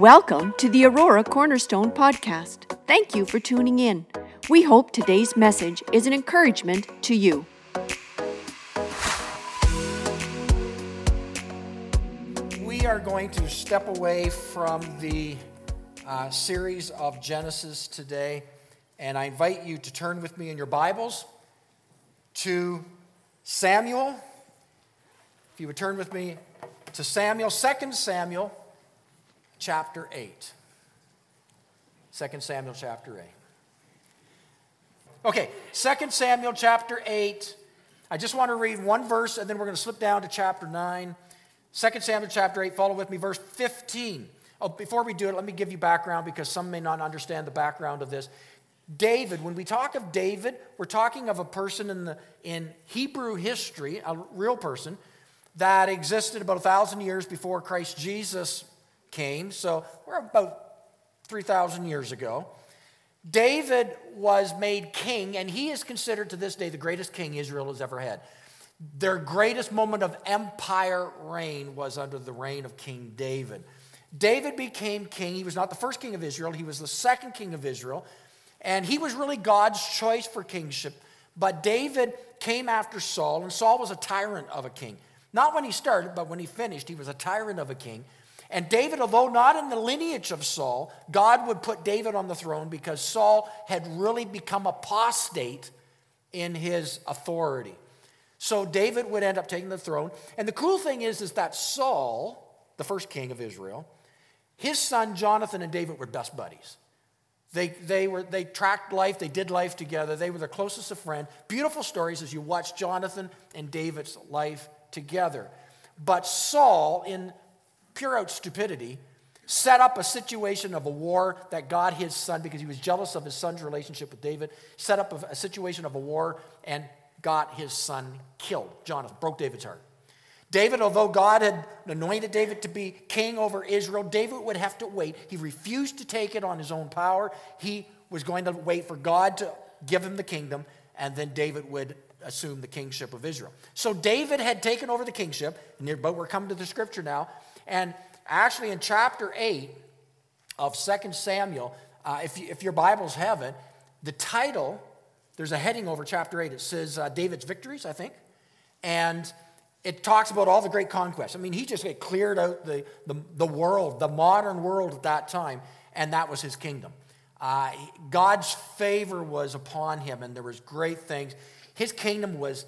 Welcome to the Aurora Cornerstone Podcast. Thank you for tuning in. We hope today's message is an encouragement to you. We are going to step away from the uh, series of Genesis today, and I invite you to turn with me in your Bibles to Samuel. If you would turn with me to Samuel, 2 Samuel chapter 8. 2 Samuel chapter 8. Okay, 2 Samuel chapter 8. I just want to read one verse and then we're going to slip down to chapter 9. 2 Samuel chapter 8, follow with me, verse 15. Oh, before we do it, let me give you background because some may not understand the background of this. David, when we talk of David, we're talking of a person in, the, in Hebrew history, a real person, that existed about a thousand years before Christ Jesus came. So we're about 3,000 years ago. David was made king, and he is considered to this day the greatest king Israel has ever had. Their greatest moment of empire reign was under the reign of King David. David became king. He was not the first king of Israel, he was the second king of Israel. And he was really God's choice for kingship. But David came after Saul, and Saul was a tyrant of a king. Not when he started, but when he finished, he was a tyrant of a king. And David, although not in the lineage of Saul, God would put David on the throne because Saul had really become apostate in his authority. So David would end up taking the throne. And the cool thing is, is that Saul, the first king of Israel, his son Jonathan and David were best buddies. They, they, were, they tracked life, they did life together, they were the closest of friends. Beautiful stories as you watch Jonathan and David's life together. But Saul, in pure out stupidity, set up a situation of a war that got his son, because he was jealous of his son's relationship with David, set up a, a situation of a war and got his son killed. Jonathan broke David's heart. David, although God had anointed David to be king over Israel, David would have to wait. He refused to take it on his own power. He was going to wait for God to give him the kingdom, and then David would assume the kingship of Israel. So David had taken over the kingship, but we're coming to the scripture now. And actually, in chapter 8 of 2 Samuel, uh, if, you, if your Bibles have it, the title, there's a heading over chapter 8. It says uh, David's victories, I think. And it talks about all the great conquests. I mean, he just cleared out the, the, the world, the modern world at that time, and that was his kingdom. Uh, God's favor was upon him, and there was great things. His kingdom was,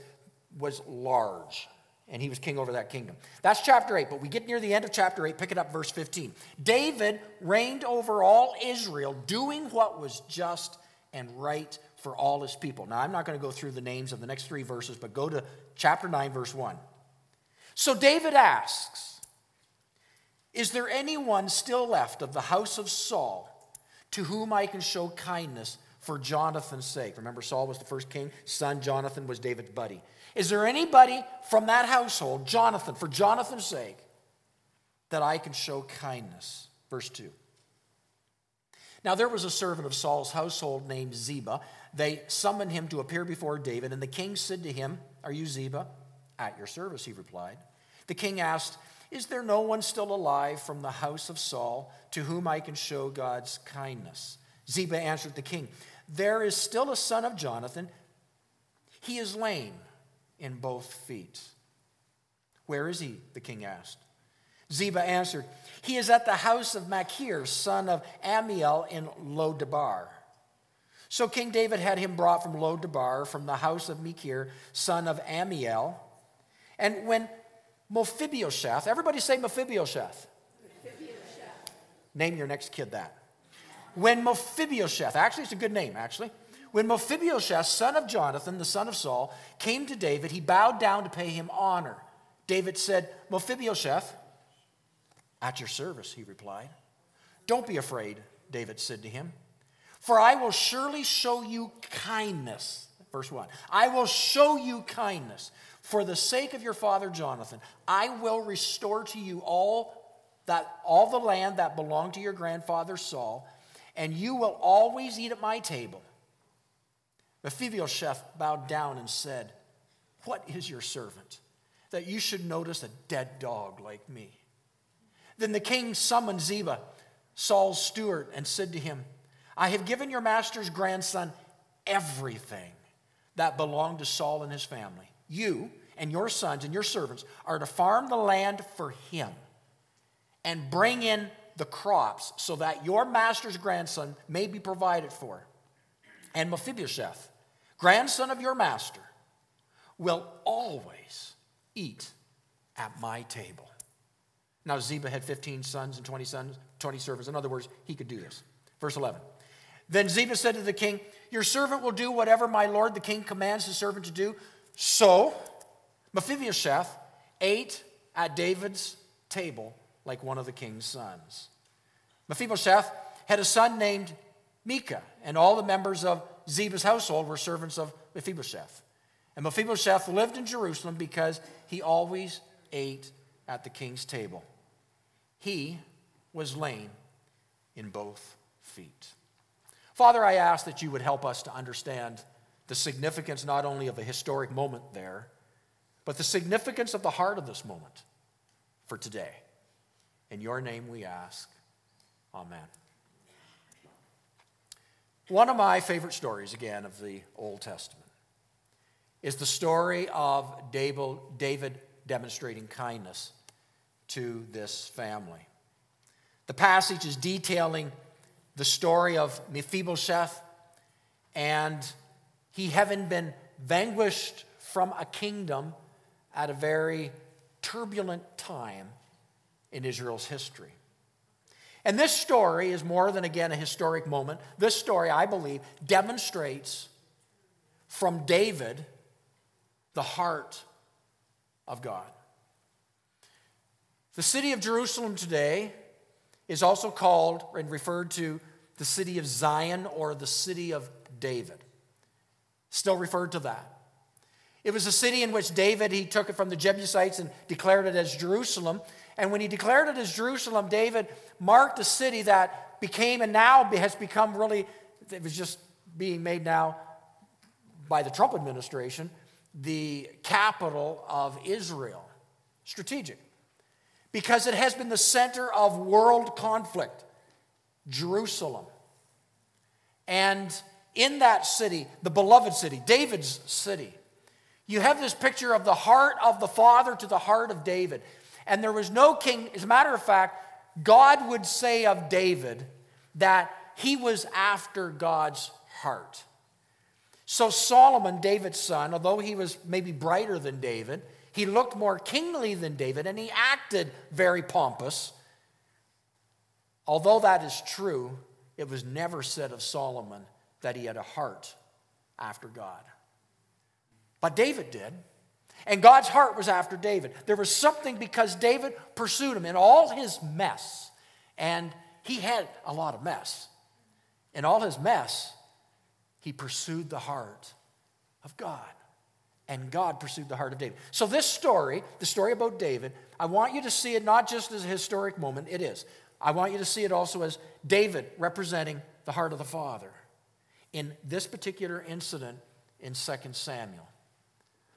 was large, and he was king over that kingdom. That's chapter 8, but we get near the end of chapter 8, pick it up, verse 15. David reigned over all Israel, doing what was just and right for all his people. Now, I'm not going to go through the names of the next three verses, but go to chapter 9, verse 1. So David asks, Is there anyone still left of the house of Saul to whom I can show kindness for Jonathan's sake? Remember, Saul was the first king, son Jonathan was David's buddy. Is there anybody from that household, Jonathan, for Jonathan's sake, that I can show kindness? Verse 2. Now there was a servant of Saul's household named Ziba. They summoned him to appear before David, and the king said to him, Are you Ziba? At your service, he replied. The king asked, Is there no one still alive from the house of Saul to whom I can show God's kindness? Ziba answered the king, There is still a son of Jonathan. He is lame in both feet. Where is he? The king asked. Ziba answered, He is at the house of Machir, son of Ammiel, in Lodebar. So King David had him brought from Lodebar, from the house of Machir, son of Ammiel. And when Mephibosheth, everybody say Mephibosheth. Mephibosheth. Name your next kid that. When Mephibosheth, actually, it's a good name, actually. When Mephibosheth, son of Jonathan, the son of Saul, came to David, he bowed down to pay him honor. David said, Mephibosheth, at your service, he replied. Don't be afraid, David said to him, for I will surely show you kindness. Verse 1 I will show you kindness for the sake of your father Jonathan, I will restore to you all that all the land that belonged to your grandfather Saul, and you will always eat at my table. Mephibosheth bowed down and said, What is your servant that you should notice a dead dog like me? Then the king summoned Ziba. Saul's steward and said to him, I have given your master's grandson everything that belonged to Saul and his family. You and your sons and your servants are to farm the land for him and bring in the crops so that your master's grandson may be provided for. And Mephibosheth, grandson of your master, will always eat at my table. Now, Ziba had 15 sons and 20 sons, 20 servants. In other words, he could do this. Verse 11. Then Ziba said to the king, Your servant will do whatever my lord the king commands his servant to do. So Mephibosheth ate at David's table like one of the king's sons. Mephibosheth had a son named Micah, and all the members of Ziba's household were servants of Mephibosheth. And Mephibosheth lived in Jerusalem because he always ate at the king's table. He was lame in both feet. Father, I ask that you would help us to understand the significance not only of a historic moment there, but the significance of the heart of this moment for today. In your name we ask. Amen. One of my favorite stories, again, of the Old Testament is the story of David demonstrating kindness to this family. The passage is detailing the story of Mephibosheth and he having been vanquished from a kingdom at a very turbulent time in Israel's history. And this story is more than, again, a historic moment. This story, I believe, demonstrates from David the heart of God. The city of Jerusalem today is also called and referred to the city of Zion or the city of David. Still referred to that. It was a city in which David, he took it from the Jebusites and declared it as Jerusalem. And when he declared it as Jerusalem, David marked a city that became and now has become really, it was just being made now by the Trump administration, the capital of Israel. Strategic. Because it has been the center of world conflict, Jerusalem. And in that city, the beloved city, David's city, you have this picture of the heart of the Father to the heart of David. And there was no king, as a matter of fact, God would say of David that he was after God's heart. So Solomon, David's son, although he was maybe brighter than David, he looked more kingly than David and he acted very pompous. Although that is true, it was never said of Solomon that he had a heart after God. But David did. And God's heart was after David. There was something because David pursued him in all his mess. And he had a lot of mess. In all his mess, he pursued the heart of God. And God pursued the heart of David. So, this story, the story about David, I want you to see it not just as a historic moment, it is. I want you to see it also as David representing the heart of the Father in this particular incident in 2 Samuel.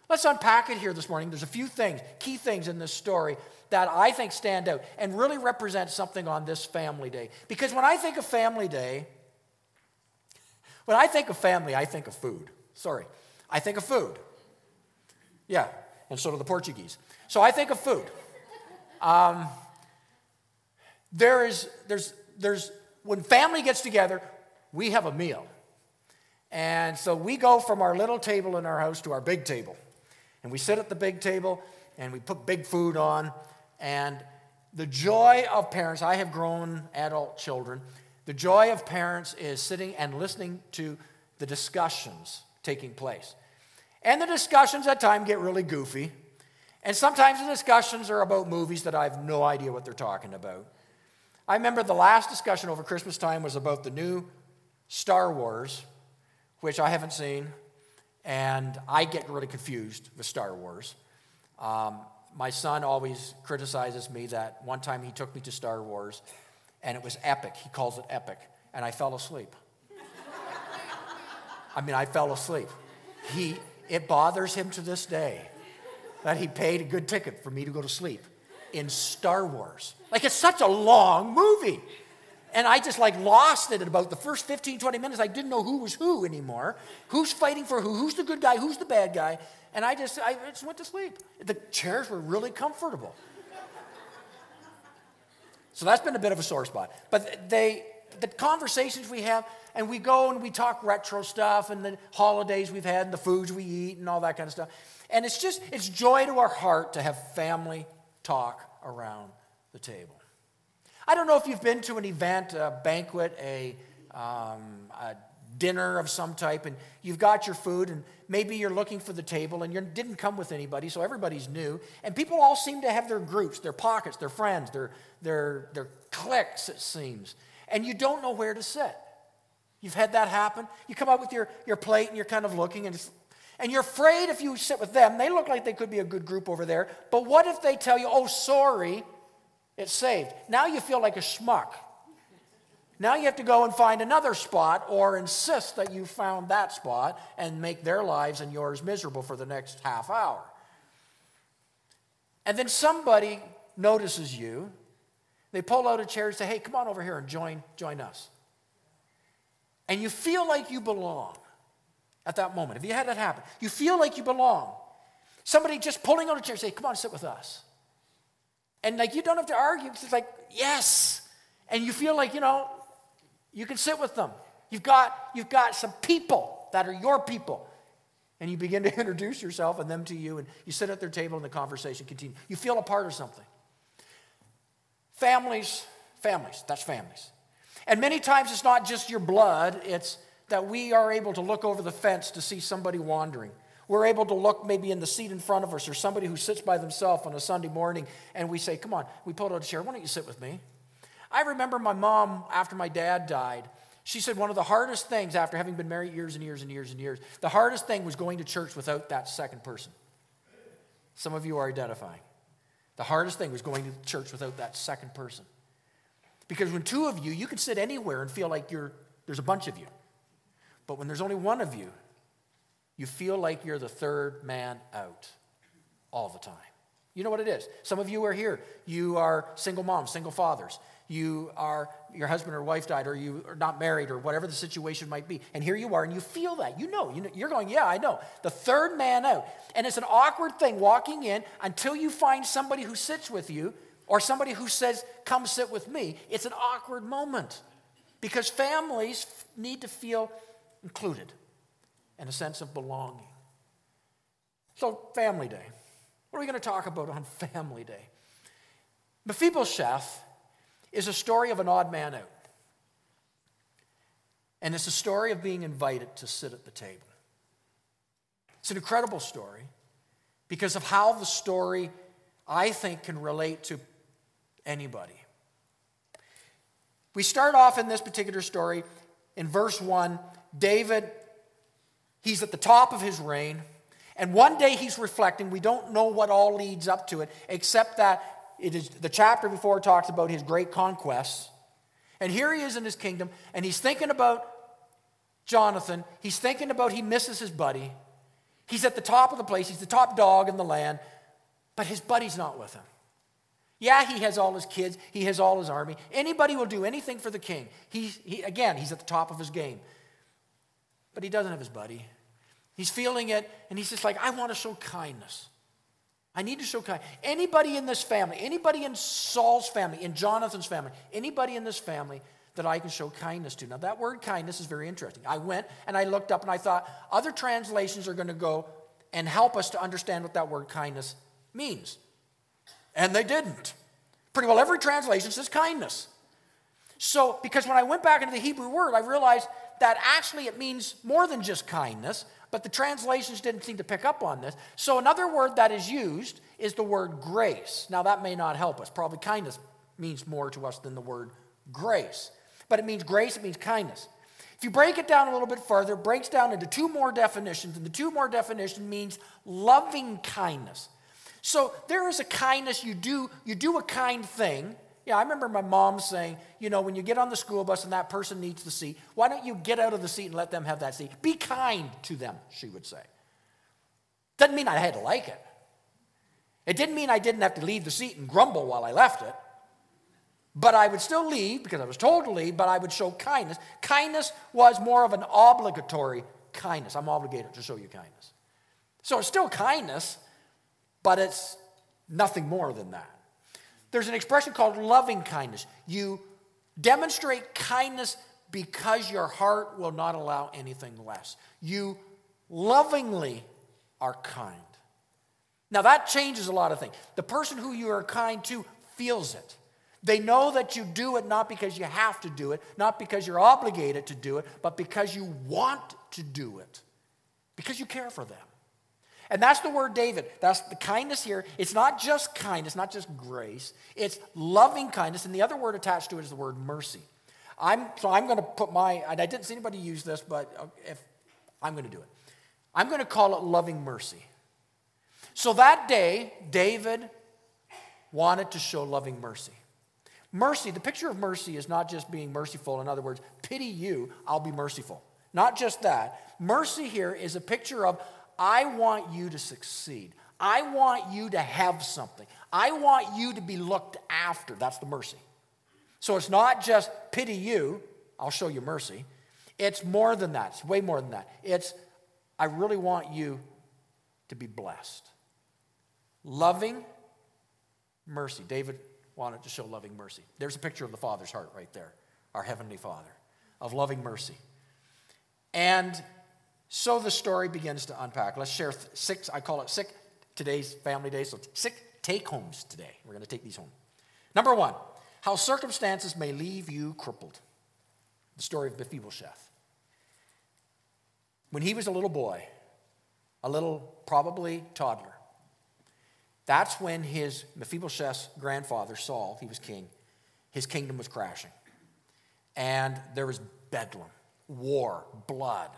Let's unpack it here this morning. There's a few things, key things in this story that I think stand out and really represent something on this family day. Because when I think of family day, when I think of family, I think of food. Sorry. I think of food. Yeah, and so do the Portuguese. So I think of food. Um, there is, there's, there's, when family gets together, we have a meal. And so we go from our little table in our house to our big table. And we sit at the big table and we put big food on. And the joy of parents, I have grown adult children. The joy of parents is sitting and listening to the discussions taking place. And the discussions at times get really goofy. And sometimes the discussions are about movies that I have no idea what they're talking about. I remember the last discussion over Christmas time was about the new Star Wars, which I haven't seen and I get really confused with Star Wars. Um, my son always criticizes me that one time he took me to Star Wars and it was epic. He calls it epic, and I fell asleep. I mean, I fell asleep. He, it bothers him to this day that he paid a good ticket for me to go to sleep in Star Wars. Like, it's such a long movie. And I just like lost it at about the first 15, 20 minutes. I didn't know who was who anymore. Who's fighting for who? Who's the good guy? Who's the bad guy? And I just, I just went to sleep. The chairs were really comfortable. so that's been a bit of a sore spot. But they, the conversations we have, and we go and we talk retro stuff and the holidays we've had and the foods we eat and all that kind of stuff. And it's just, it's joy to our heart to have family talk around the table. I don't know if you've been to an event, a banquet, a, um, a dinner of some type, and you've got your food, and maybe you're looking for the table, and you didn't come with anybody, so everybody's new. And people all seem to have their groups, their pockets, their friends, their, their, their cliques, it seems. And you don't know where to sit. You've had that happen. You come up with your, your plate, and you're kind of looking, and, and you're afraid if you sit with them, they look like they could be a good group over there. But what if they tell you, oh, sorry, it's saved. Now you feel like a schmuck. Now you have to go and find another spot or insist that you found that spot and make their lives and yours miserable for the next half hour. And then somebody notices you. They pull out a chair and say, hey, come on over here and join, join us. And you feel like you belong at that moment. Have you had that happen? You feel like you belong. Somebody just pulling on a chair and say, come on, sit with us. And like you don't have to argue. It's like, yes. And you feel like, you know, you can sit with them. You've got, you've got some people that are your people. And you begin to introduce yourself and them to you, and you sit at their table and the conversation continues. You feel a part of something. Families, families, that's families. And many times it's not just your blood, it's that we are able to look over the fence to see somebody wandering we're able to look maybe in the seat in front of us or somebody who sits by themselves on a Sunday morning and we say, Come on, we pull out a chair. Why don't you sit with me? I remember my mom, after my dad died, she said one of the hardest things after having been married years and years and years and years, the hardest thing was going to church without that second person. Some of you are identifying. The hardest thing was going to church without that second person. Because when two of you, you can sit anywhere and feel like you're, there's a bunch of you. But when there's only one of you, you feel like you're the third man out all the time. You know what it is. Some of you are here. You are single moms, single fathers. You are, your husband or wife died, or you are not married, or whatever the situation might be. And here you are, and you feel that. You know, you know, you're going, yeah, I know. The third man out. And it's an awkward thing walking in until you find somebody who sits with you, or somebody who says, come sit with me. It's an awkward moment because families need to feel included and a sense of belonging. So, Family Day. What are we going to talk about on Family Day? Mephibosheth is a story of an odd man out. And it's a story of being invited to sit at the table. It's an incredible story because of how the story, I think, can relate to anybody. We start off in this particular story in verse 1. David He's at the top of his reign. And one day he's reflecting. We don't know what all leads up to it, except that it is the chapter before talks about his great conquests. And here he is in his kingdom, and he's thinking about Jonathan. He's thinking about he misses his buddy. He's at the top of the place, he's the top dog in the land, but his buddy's not with him. Yeah, he has all his kids, he has all his army. Anybody will do anything for the king. He's, he, again, he's at the top of his game. But he doesn't have his buddy. He's feeling it, and he's just like, I want to show kindness. I need to show kindness. Anybody in this family, anybody in Saul's family, in Jonathan's family, anybody in this family that I can show kindness to. Now, that word kindness is very interesting. I went and I looked up and I thought other translations are going to go and help us to understand what that word kindness means. And they didn't. Pretty well every translation says kindness. So, because when I went back into the Hebrew word, I realized that actually it means more than just kindness but the translations didn't seem to pick up on this. So another word that is used is the word grace. Now, that may not help us. Probably kindness means more to us than the word grace. But it means grace, it means kindness. If you break it down a little bit further, it breaks down into two more definitions, and the two more definition means loving kindness. So there is a kindness you do, you do a kind thing, yeah, I remember my mom saying, you know, when you get on the school bus and that person needs the seat, why don't you get out of the seat and let them have that seat? Be kind to them, she would say. Doesn't mean I had to like it. It didn't mean I didn't have to leave the seat and grumble while I left it. but I would still leave because I was told to leave, but I would show kindness. Kindness was more of an obligatory kindness. I'm obligated to show you kindness. So it's still kindness, but it's nothing more than that. There's an expression called loving kindness. You demonstrate kindness because your heart will not allow anything less. You lovingly are kind. Now that changes a lot of things. The person who you are kind to feels it. They know that you do it not because you have to do it, not because you're obligated to do it, but because you want to do it, because you care for them. And that's the word David. That's the kindness here. It's not just kindness, not just grace. It's loving kindness. And the other word attached to it is the word mercy. I'm, so I'm going to put my, and I didn't see anybody use this, but uh, if I'm going to do it. I'm going to call it loving mercy. So that day, David wanted to show loving mercy. Mercy, the picture of mercy is not just being merciful. In other words, pity you, I'll be merciful. Not just that. Mercy here is a picture of, I want you to succeed. I want you to have something. I want you to be looked after. That's the mercy. So it's not just pity you, I'll show you mercy. It's more than that. It's way more than that. It's, I really want you to be blessed. Loving mercy. David wanted to show loving mercy. There's a picture of the Father's heart right there, our Heavenly Father, of loving mercy. And so the story begins to unpack. Let's share six, I call it six, today's family day, so six take homes today. We're going to take these home. Number one, how circumstances may leave you crippled. The story of Mephibosheth. When he was a little boy, a little, probably toddler, that's when his Mephibosheth's grandfather, Saul, he was king, his kingdom was crashing. And there was bedlam, war, blood,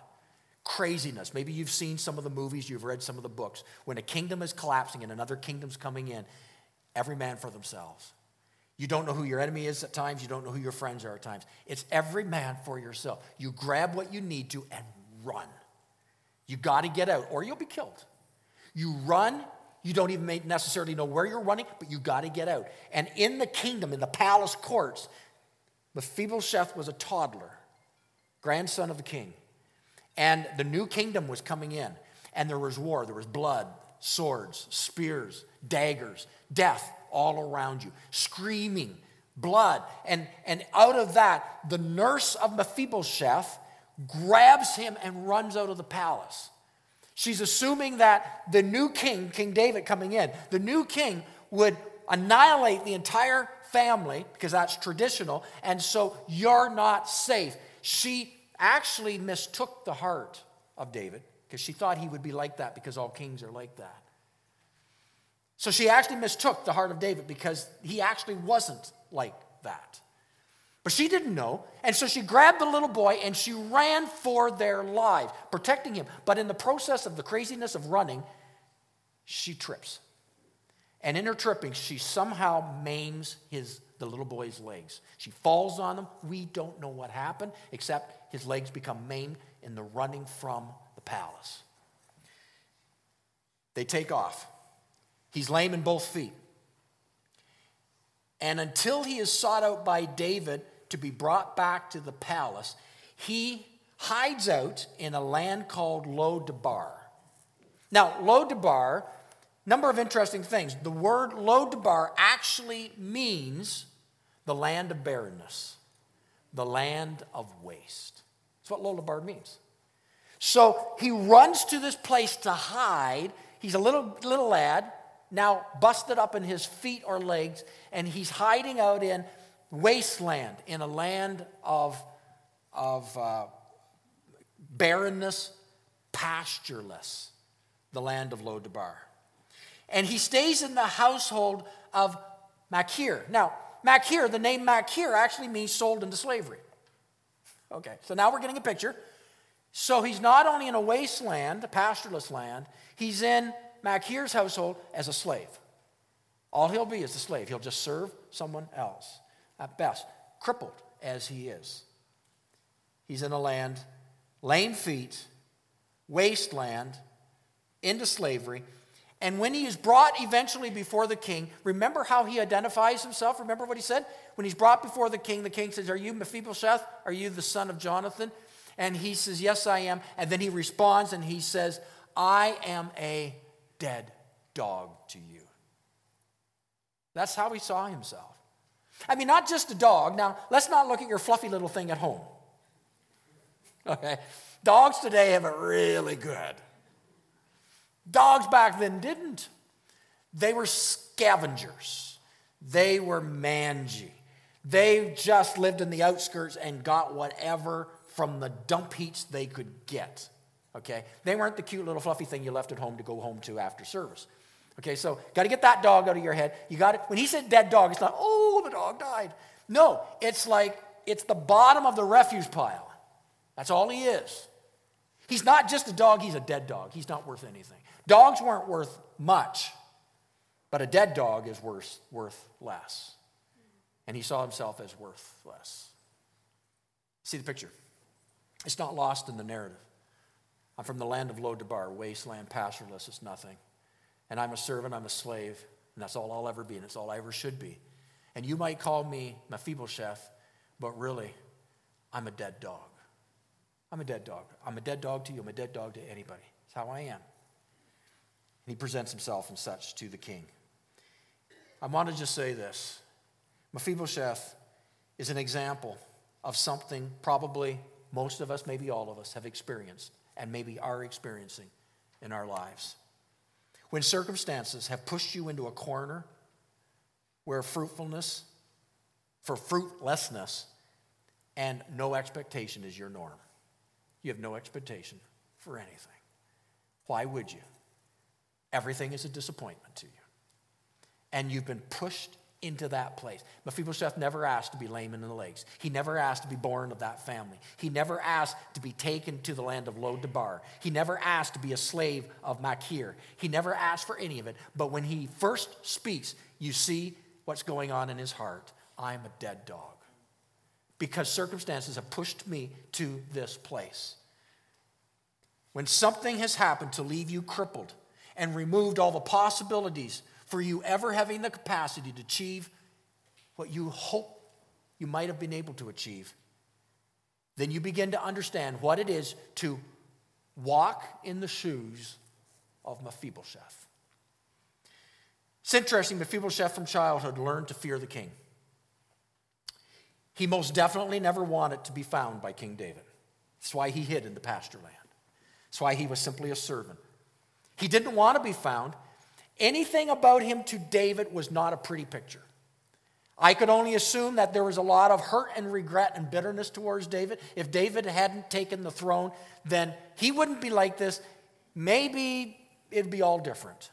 craziness. Maybe you've seen some of the movies, you've read some of the books. When a kingdom is collapsing and another kingdom's coming in, every man for themselves. You don't know who your enemy is at times, you don't know who your friends are at times. It's every man for yourself. You grab what you need to and run. You got to get out or you'll be killed. You run, you don't even necessarily know where you're running, but you got to get out. And in the kingdom, in the palace courts, Mephibosheth was a toddler, grandson of the king. And the new kingdom was coming in. And there was war, there was blood, swords, spears, daggers, death all around you, screaming, blood. And, and out of that, the nurse of Mephibosheth grabs him and runs out of the palace. She's assuming that the new king, King David coming in, the new king would annihilate the entire family because that's traditional, and so you're not safe. She actually mistook the heart of David because she thought he would be like that because all kings are like that. So she actually mistook the heart of David because he actually wasn't like that. But she didn't know. And so she grabbed the little boy and she ran for their lives, protecting him. But in the process of the craziness of running, she trips. And in her tripping, she somehow maims his, the little boy's legs. She falls on them. We don't know what happened, except his legs become maimed in the running from the palace. They take off. He's lame in both feet. And until he is sought out by David, to be brought back to the palace, he hides out in a land called Lo-debar. Now, Lo-debar, number of interesting things. The word Lo-debar actually means the land of barrenness, the land of waste. That's what Lo-debar means. So he runs to this place to hide. He's a little, little lad, now busted up in his feet or legs, and he's hiding out in wasteland, in a land of, of uh, barrenness, pastureless, the land of Lo-debar. And he stays in the household of Machir. Now, Machir, the name Machir actually means sold into slavery. Okay, so now we're getting a picture. So he's not only in a wasteland, a pastureless land, he's in Machir's household as a slave. All he'll be is a slave. He'll just serve someone else at best, crippled as he is. He's in a land, lame feet, wasteland, into slavery, And when he is brought eventually before the king, remember how he identifies himself? Remember what he said? When he's brought before the king, the king says, Are you Mephibosheth? Are you the son of Jonathan? And he says, Yes, I am. And then he responds and he says, I am a dead dog to you. That's how he saw himself. I mean, not just a dog. Now, let's not look at your fluffy little thing at home. Okay? Dogs today have it really good. Dogs back then didn't. They were scavengers, they were mangy. They just lived in the outskirts and got whatever from the dump heaps they could get. Okay? They weren't the cute little fluffy thing you left at home to go home to after service. Okay, so got to get that dog out of your head. You got it. When he said dead dog, it's not, oh, the dog died. No, it's like it's the bottom of the refuse pile. That's all he is. He's not just a dog, he's a dead dog. He's not worth anything. Dogs weren't worth much, but a dead dog is worth, worth less. And he saw himself as worth less. See the picture? It's not lost in the narrative. I'm from the land of Lo-debar, wasteland, pastureless, it's nothing. And I'm a servant, I'm a slave, and that's all I'll ever be, and it's all I ever should be. And you might call me Mephibosheth, but really, I'm a dead dog. I'm a dead dog. I'm a dead dog to you. I'm a dead dog to anybody. It's how I am. And he presents himself and such to the king. I want to just say this Mephibosheth is an example of something probably most of us, maybe all of us, have experienced and maybe are experiencing in our lives. When circumstances have pushed you into a corner where fruitfulness, for fruitlessness, and no expectation is your norm. You have no expectation for anything. Why would you? Everything is a disappointment to you. And you've been pushed into that place. Mephibosheth never asked to be lame in the legs. He never asked to be born of that family. He never asked to be taken to the land of Lo-debar. He never asked to be a slave of Machir. He never asked for any of it. But when he first speaks, you see what's going on in his heart. I'm a dead dog because circumstances have pushed me to this place. When something has happened to leave you crippled and removed all the possibilities for you ever having the capacity to achieve what you hope you might have been able to achieve, then you begin to understand what it is to walk in the shoes of Mephibosheth. It's interesting, Mephibosheth from childhood learned to fear the king. He most definitely never wanted to be found by King David. That's why he hid in the pasture land. That's why he was simply a servant. He didn't want to be found. Anything about him to David was not a pretty picture. I could only assume that there was a lot of hurt and regret and bitterness towards David. If David hadn't taken the throne, then he wouldn't be like this. Maybe it'd be all different.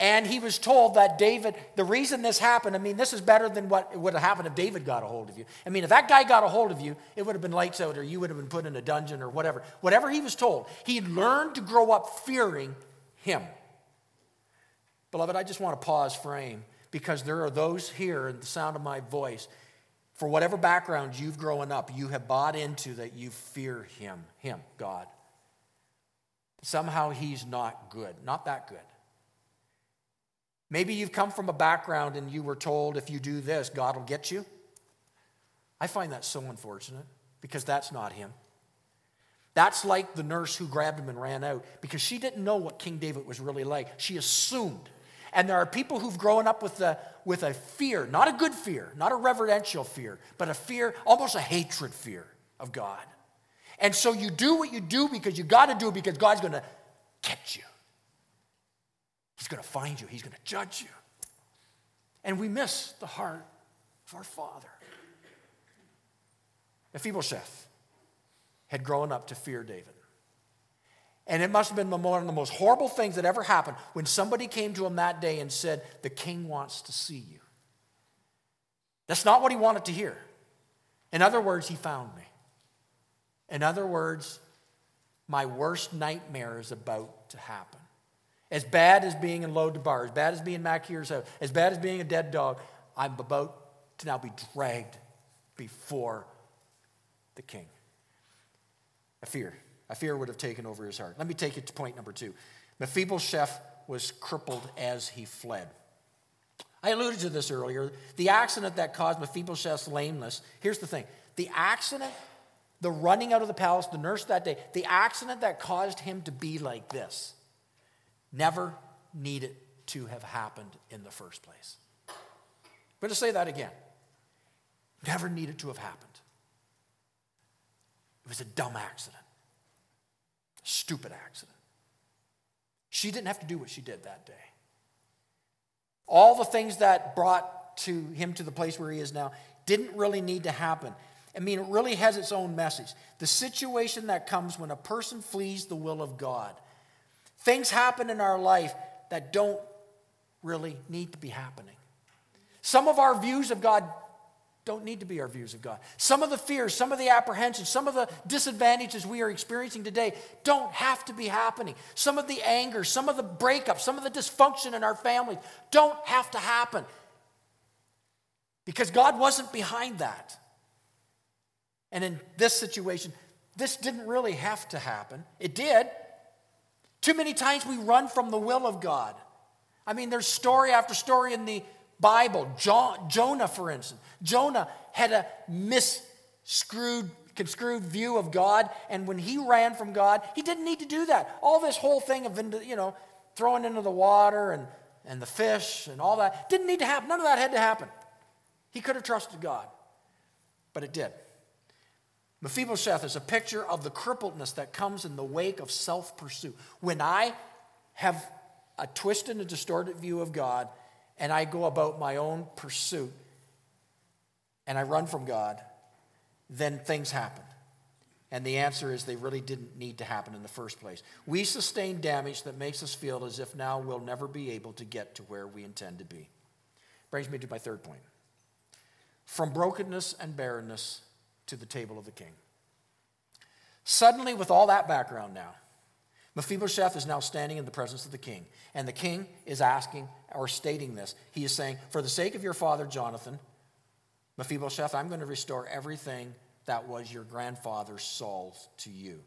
And he was told that David, the reason this happened, I mean, this is better than what would have happened if David got a hold of you. I mean, if that guy got a hold of you, it would have been lights out or you would have been put in a dungeon or whatever. Whatever he was told, he learned to grow up fearing him. Beloved, I just want to pause frame because there are those here in the sound of my voice. For whatever background you've grown up, you have bought into that you fear him, him, God. Somehow he's not good, not that good. Maybe you've come from a background and you were told if you do this, God will get you. I find that so unfortunate because that's not him. That's like the nurse who grabbed him and ran out because she didn't know what King David was really like. She assumed. And there are people who've grown up with a, with a fear, not a good fear, not a reverential fear, but a fear, almost a hatred fear of God. And so you do what you do because you got to do it because God's going to catch you. He's going to find you, He's going to judge you. And we miss the heart of our Father. Mephibosheth had grown up to fear David. And it must have been one of the most horrible things that ever happened when somebody came to him that day and said, The king wants to see you. That's not what he wanted to hear. In other words, he found me. In other words, my worst nightmare is about to happen. As bad as being in Lo-debar, as bad as being Machir's house, as bad as being a dead dog, I'm about to now be dragged before the king. A fear. A fear would have taken over his heart. Let me take it to point number two. Mephibosheth was crippled as he fled. I alluded to this earlier. The accident that caused Mephibosheth's lameness, here's the thing the accident, the running out of the palace, the nurse that day, the accident that caused him to be like this never needed to have happened in the first place. I'm going to say that again. Never needed to have happened. It was a dumb accident, a stupid accident. She didn't have to do what she did that day. All the things that brought to him to the place where he is now didn't really need to happen. I mean, it really has its own message. The situation that comes when a person flees the will of God. Things happen in our life that don't really need to be happening. Some of our views of God don't need to be our views of God. Some of the fears, some of the apprehensions, some of the disadvantages we are experiencing today don't have to be happening. Some of the anger, some of the breakup, some of the dysfunction in our families don't have to happen. Because God wasn't behind that. And in this situation, this didn't really have to happen. It did. Too many times we run from the will of God. I mean, there's story after story in the Bible. Jonah, for instance. Jonah had a misscrewed, conscrewed view of God, and when he ran from God, he didn't need to do that. All this whole thing of, you know, throwing into the water and, and the fish and all that didn't need to happen. None of that had to happen. He could have trusted God, but it did. Mephibosheth is a picture of the crippledness that comes in the wake of self pursuit. When I have a twisted and distorted view of God, and I go about my own pursuit and I run from God, then things happen. And the answer is they really didn't need to happen in the first place. We sustain damage that makes us feel as if now we'll never be able to get to where we intend to be. Brings me to my third point. From brokenness and barrenness to the table of the king. Suddenly, with all that background now, Mephibosheth is now standing in the presence of the king, and the king is asking or stating this. He is saying, For the sake of your father Jonathan, Mephibosheth, I'm going to restore everything that was your grandfather Saul's to you.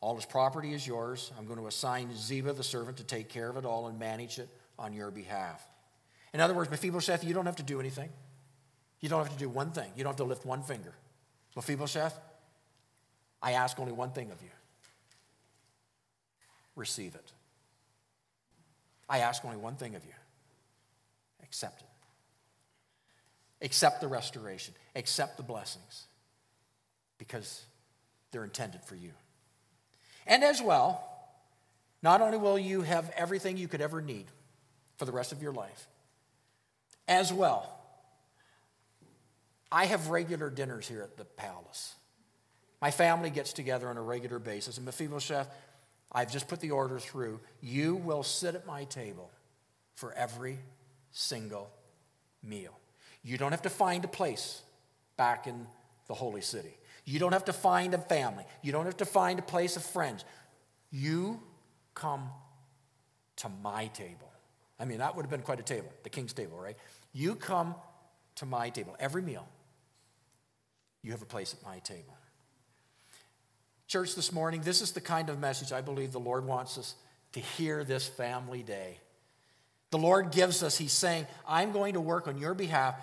All his property is yours. I'm going to assign Ziba the servant to take care of it all and manage it on your behalf. In other words, Mephibosheth, you don't have to do anything. You don't have to do one thing. You don't have to lift one finger. Mephibosheth, I ask only one thing of you receive it. I ask only one thing of you accept it. Accept the restoration, accept the blessings, because they're intended for you. And as well, not only will you have everything you could ever need for the rest of your life, as well, I have regular dinners here at the palace. My family gets together on a regular basis, and Mephibosheth I've just put the order through. You will sit at my table for every single meal. You don't have to find a place back in the holy city. You don't have to find a family. You don't have to find a place of friends. You come to my table. I mean, that would have been quite a table, the king's table, right? You come to my table. Every meal, you have a place at my table. Church, this morning, this is the kind of message I believe the Lord wants us to hear this family day. The Lord gives us, He's saying, I'm going to work on your behalf.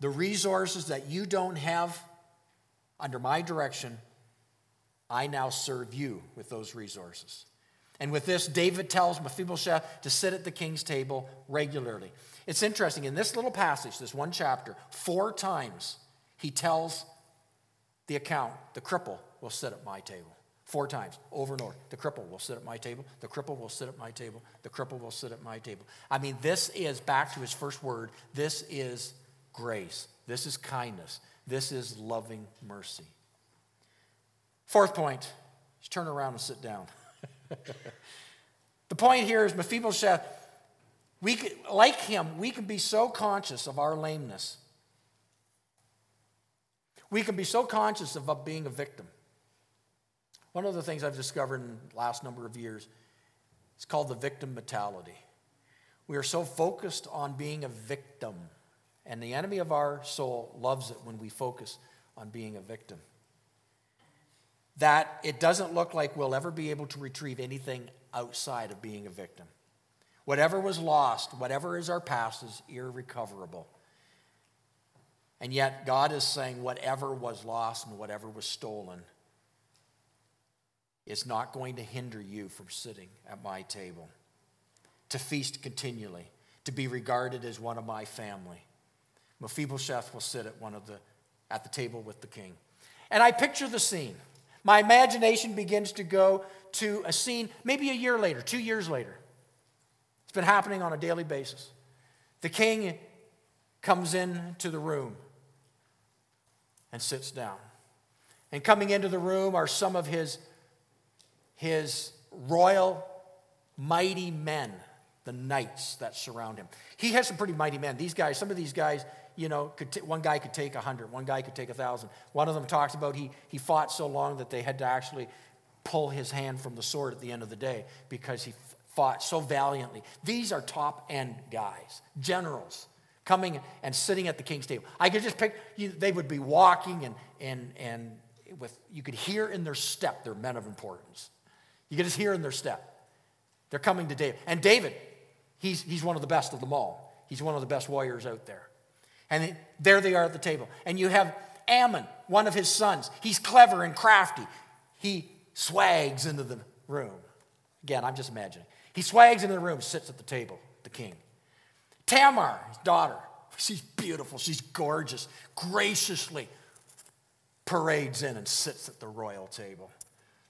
The resources that you don't have under my direction, I now serve you with those resources. And with this, David tells Mephibosheth to sit at the king's table regularly. It's interesting, in this little passage, this one chapter, four times he tells the account, the cripple will sit at my table. Four times, over and over. The cripple will sit at my table. The cripple will sit at my table. The cripple will sit at my table. I mean, this is back to his first word. This is grace. This is kindness. This is loving mercy. Fourth point just turn around and sit down. the point here is Mephibosheth, we can, like him, we can be so conscious of our lameness. We can be so conscious of being a victim. One of the things I've discovered in the last number of years is called the victim mentality. We are so focused on being a victim, and the enemy of our soul loves it when we focus on being a victim. That it doesn't look like we'll ever be able to retrieve anything outside of being a victim. Whatever was lost, whatever is our past, is irrecoverable. And yet, God is saying, whatever was lost and whatever was stolen is not going to hinder you from sitting at my table, to feast continually, to be regarded as one of my family. Mephibosheth will sit at one of the at the table with the king. And I picture the scene. My imagination begins to go to a scene maybe a year later, two years later. It's been happening on a daily basis. The king comes into the room and sits down. And coming into the room are some of his, his royal, mighty men, the knights that surround him. He has some pretty mighty men. These guys, some of these guys, you know, could t- one guy could take a hundred, one guy could take a thousand. One of them talks about he, he fought so long that they had to actually pull his hand from the sword at the end of the day because he f- fought so valiantly. These are top end guys, generals, coming and sitting at the king's table. I could just pick, you, they would be walking and, and, and with, you could hear in their step they're men of importance. You could just hear in their step. They're coming to David. And David, he's, he's one of the best of them all. He's one of the best warriors out there. And there they are at the table. And you have Amnon, one of his sons. He's clever and crafty. He swags into the room. Again, I'm just imagining. He swags into the room, sits at the table, the king. Tamar, his daughter, she's beautiful, she's gorgeous, graciously parades in and sits at the royal table.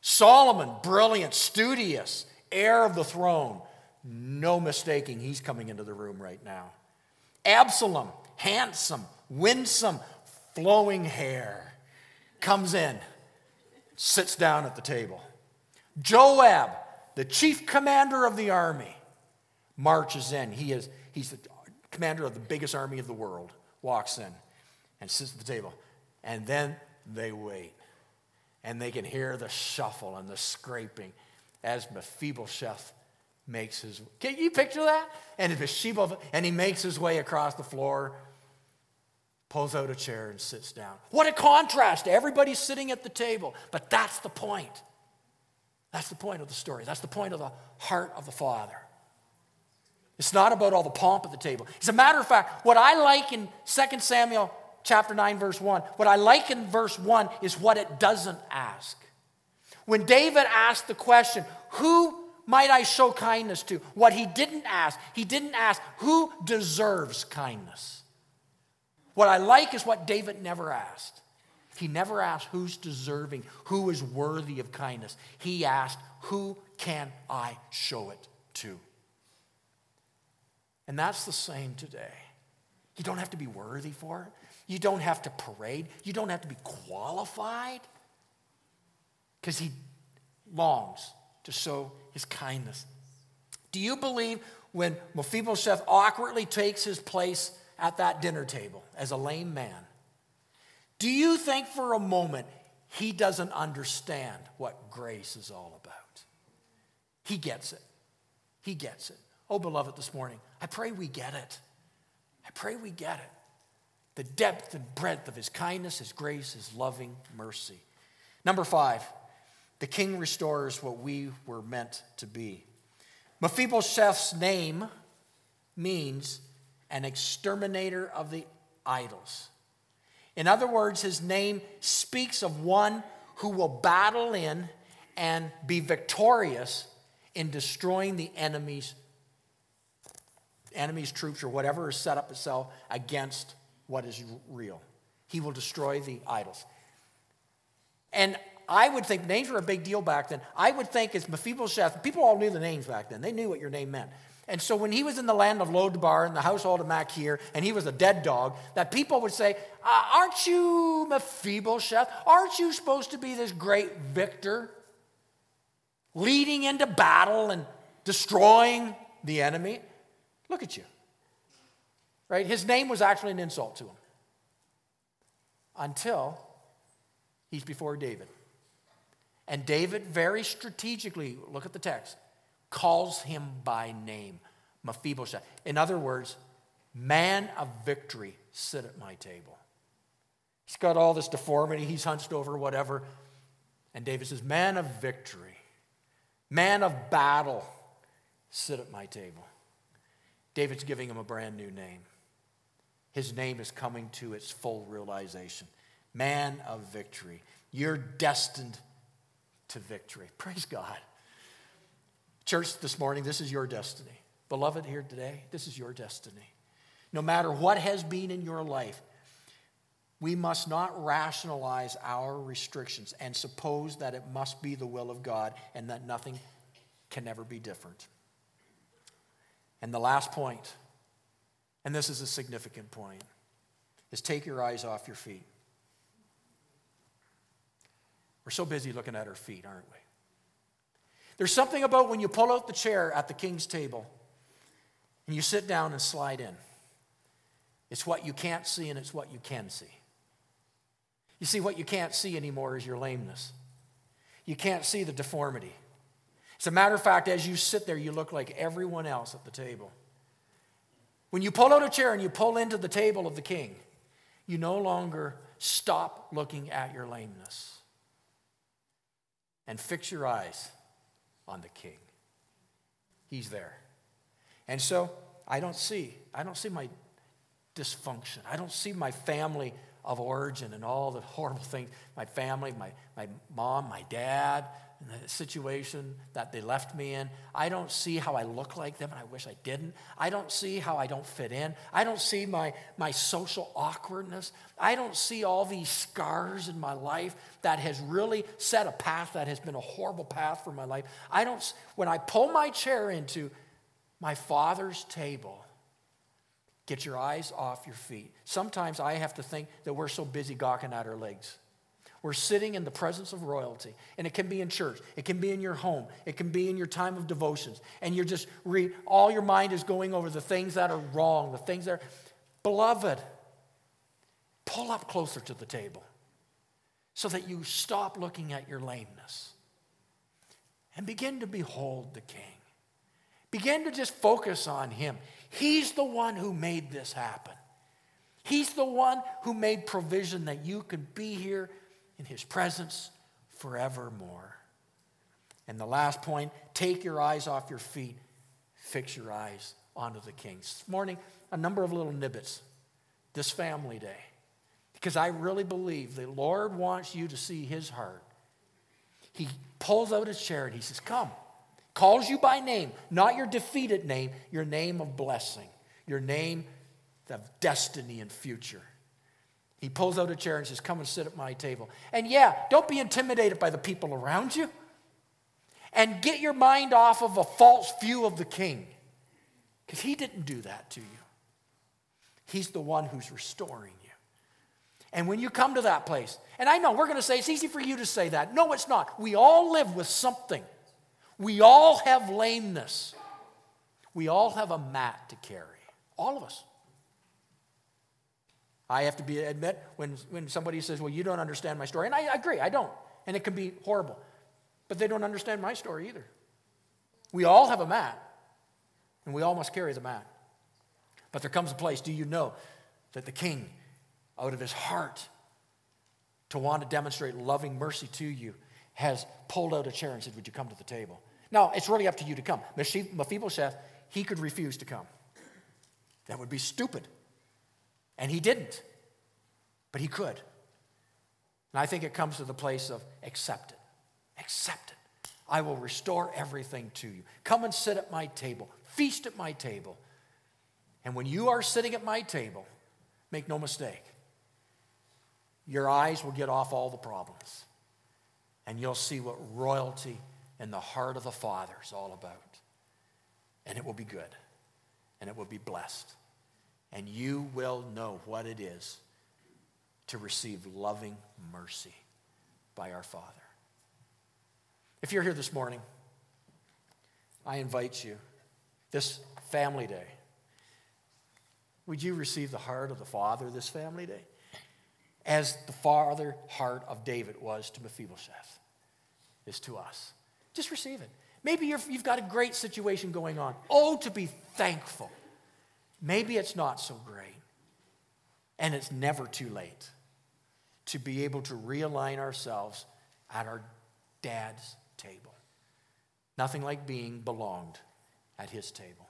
Solomon, brilliant, studious, heir of the throne. No mistaking, he's coming into the room right now. Absalom, handsome, winsome, flowing hair, comes in, sits down at the table. Joab, the chief commander of the army, marches in. He is, he's the commander of the biggest army of the world, walks in and sits at the table. And then they wait. And they can hear the shuffle and the scraping as Mephibosheth makes his can you picture that? And Mephibosheth, and he makes his way across the floor pulls out a chair and sits down. What a contrast. Everybody's sitting at the table. But that's the point. That's the point of the story. That's the point of the heart of the father it's not about all the pomp at the table as a matter of fact what i like in 2 samuel chapter 9 verse 1 what i like in verse 1 is what it doesn't ask when david asked the question who might I show kindness to? What he didn't ask, he didn't ask, who deserves kindness? What I like is what David never asked. He never asked who's deserving, who is worthy of kindness. He asked, who can I show it to? And that's the same today. You don't have to be worthy for it. You don't have to parade. You don't have to be qualified. Because he longs to show his kindness. Do you believe when Mephibosheth awkwardly takes his place at that dinner table as a lame man, do you think for a moment he doesn't understand what grace is all about? He gets it. He gets it. Oh, beloved, this morning, I pray we get it. I pray we get it. The depth and breadth of his kindness, his grace, his loving mercy. Number five, the king restores what we were meant to be. Mephibosheth's name means an exterminator of the idols. In other words, his name speaks of one who will battle in and be victorious in destroying the enemy's enemy's troops or whatever is set up itself against what is real. He will destroy the idols. And I would think names were a big deal back then. I would think it's Mephibosheth. People all knew the names back then. They knew what your name meant. And so when he was in the land of Lodabar in the household of Machir and he was a dead dog, that people would say, uh, Aren't you Mephibosheth? Aren't you supposed to be this great victor? Leading into battle and destroying the enemy? Look at you. Right? His name was actually an insult to him until he's before David. And David very strategically, look at the text, calls him by name, Mephibosheth. In other words, man of victory, sit at my table. He's got all this deformity, he's hunched over, whatever. And David says, Man of victory, man of battle, sit at my table. David's giving him a brand new name. His name is coming to its full realization. Man of victory. You're destined to victory. Praise God. Church, this morning, this is your destiny. Beloved, here today, this is your destiny. No matter what has been in your life, we must not rationalize our restrictions and suppose that it must be the will of God and that nothing can ever be different. And the last point, and this is a significant point, is take your eyes off your feet. We're so busy looking at our feet, aren't we? There's something about when you pull out the chair at the king's table and you sit down and slide in. It's what you can't see and it's what you can see. You see, what you can't see anymore is your lameness. You can't see the deformity. As a matter of fact, as you sit there, you look like everyone else at the table. When you pull out a chair and you pull into the table of the king, you no longer stop looking at your lameness and fix your eyes on the king. He's there. And so I don't see, I don't see my dysfunction. I don't see my family of origin and all the horrible things my family, my, my mom, my dad, and the situation that they left me in. I don't see how I look like them, and I wish I didn't. I don't see how I don't fit in. I don't see my, my social awkwardness. I don't see all these scars in my life that has really set a path that has been a horrible path for my life. I don't, when I pull my chair into my father's table, Get your eyes off your feet. Sometimes I have to think that we're so busy gawking at our legs. We're sitting in the presence of royalty, and it can be in church, it can be in your home, it can be in your time of devotions, and you're just re- all your mind is going over the things that are wrong, the things that are. Beloved, pull up closer to the table so that you stop looking at your lameness and begin to behold the King. Begin to just focus on Him. He's the one who made this happen. He's the one who made provision that you could be here in His presence forevermore. And the last point take your eyes off your feet, fix your eyes onto the King. This morning, a number of little nibbits this family day, because I really believe the Lord wants you to see His heart. He pulls out his chair and he says, Come calls you by name, not your defeated name, your name of blessing, your name of destiny and future. He pulls out a chair and says, Come and sit at my table. And yeah, don't be intimidated by the people around you. And get your mind off of a false view of the king. Because he didn't do that to you. He's the one who's restoring you. And when you come to that place, and I know we're going to say it's easy for you to say that. No, it's not. We all live with something. We all have lameness. We all have a mat to carry. All of us. I have to be admit when, when somebody says, Well, you don't understand my story. And I agree, I don't. And it can be horrible. But they don't understand my story either. We all have a mat, and we all must carry the mat. But there comes a place, do you know, that the king, out of his heart, to want to demonstrate loving mercy to you, has pulled out a chair and said, Would you come to the table? Now, it's really up to you to come. Mephibosheth, he could refuse to come. That would be stupid. And he didn't. But he could. And I think it comes to the place of accept it. Accept it. I will restore everything to you. Come and sit at my table. Feast at my table. And when you are sitting at my table, make no mistake, your eyes will get off all the problems. And you'll see what royalty and the heart of the Father is all about. And it will be good, and it will be blessed. And you will know what it is to receive loving mercy by our Father. If you're here this morning, I invite you this family day. Would you receive the heart of the Father this family day? As the father heart of David was to Mephibosheth, is to us. Just receive it. Maybe you have got a great situation going on. Oh, to be thankful. Maybe it's not so great. And it's never too late to be able to realign ourselves at our dad's table. Nothing like being belonged at his table.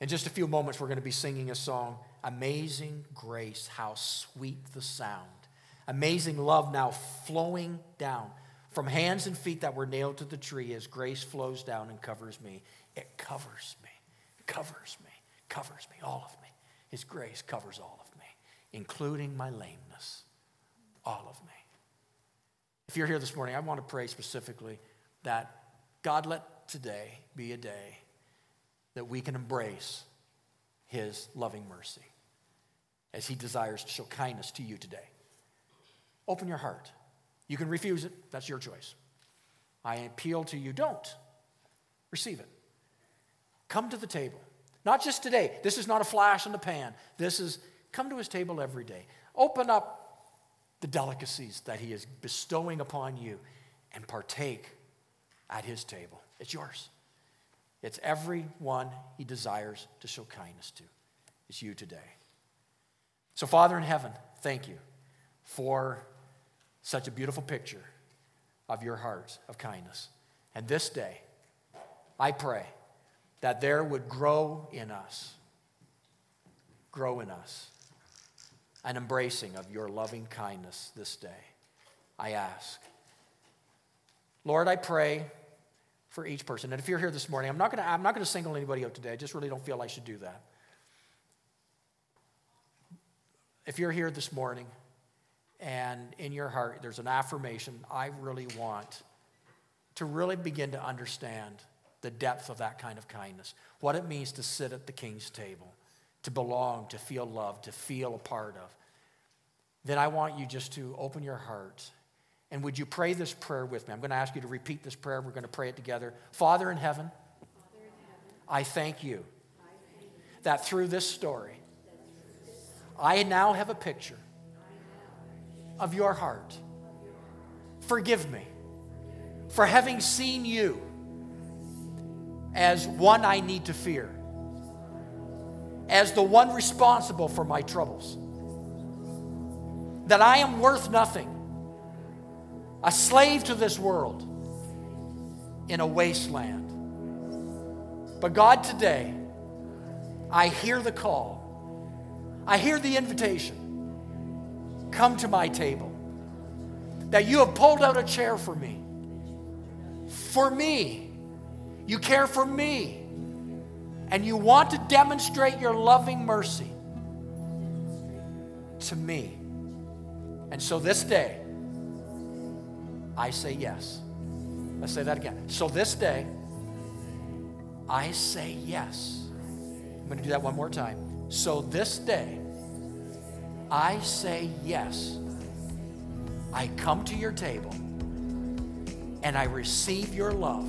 In just a few moments, we're going to be singing a song Amazing Grace, how sweet the sound. Amazing love now flowing down from hands and feet that were nailed to the tree as grace flows down and covers me. It covers me, covers me, covers me, all of me. His grace covers all of me, including my lameness, all of me. If you're here this morning, I want to pray specifically that God let today be a day that we can embrace His loving mercy as He desires to show kindness to you today. Open your heart. You can refuse it, that's your choice. I appeal to you, don't. Receive it. Come to the table. Not just today. This is not a flash in the pan. This is come to his table every day. Open up the delicacies that he is bestowing upon you and partake at his table. It's yours. It's every one he desires to show kindness to. It's you today. So, Father in heaven, thank you for such a beautiful picture of your heart of kindness. And this day, I pray that there would grow in us, grow in us, an embracing of your loving kindness this day. I ask. Lord, I pray for each person. And if you're here this morning, I'm not to, I'm not to single anybody out today. I just really don't feel I should do that. If you're here this morning and in your heart there's an affirmation, I really want to really begin to understand the depth of that kind of kindness, what it means to sit at the king's table, to belong, to feel loved, to feel a part of, then I want you just to open your heart. And would you pray this prayer with me? I'm going to ask you to repeat this prayer. We're going to pray it together. Father in heaven, I thank you that through this story, I now have a picture of your heart. Forgive me for having seen you as one I need to fear, as the one responsible for my troubles, that I am worth nothing, a slave to this world in a wasteland. But God, today, I hear the call, I hear the invitation come to my table. That you have pulled out a chair for me. For me. You care for me. And you want to demonstrate your loving mercy to me. And so this day, I say yes. Let's say that again. So this day, I say yes. I'm going to do that one more time. So this day, I say yes. I come to your table and I receive your love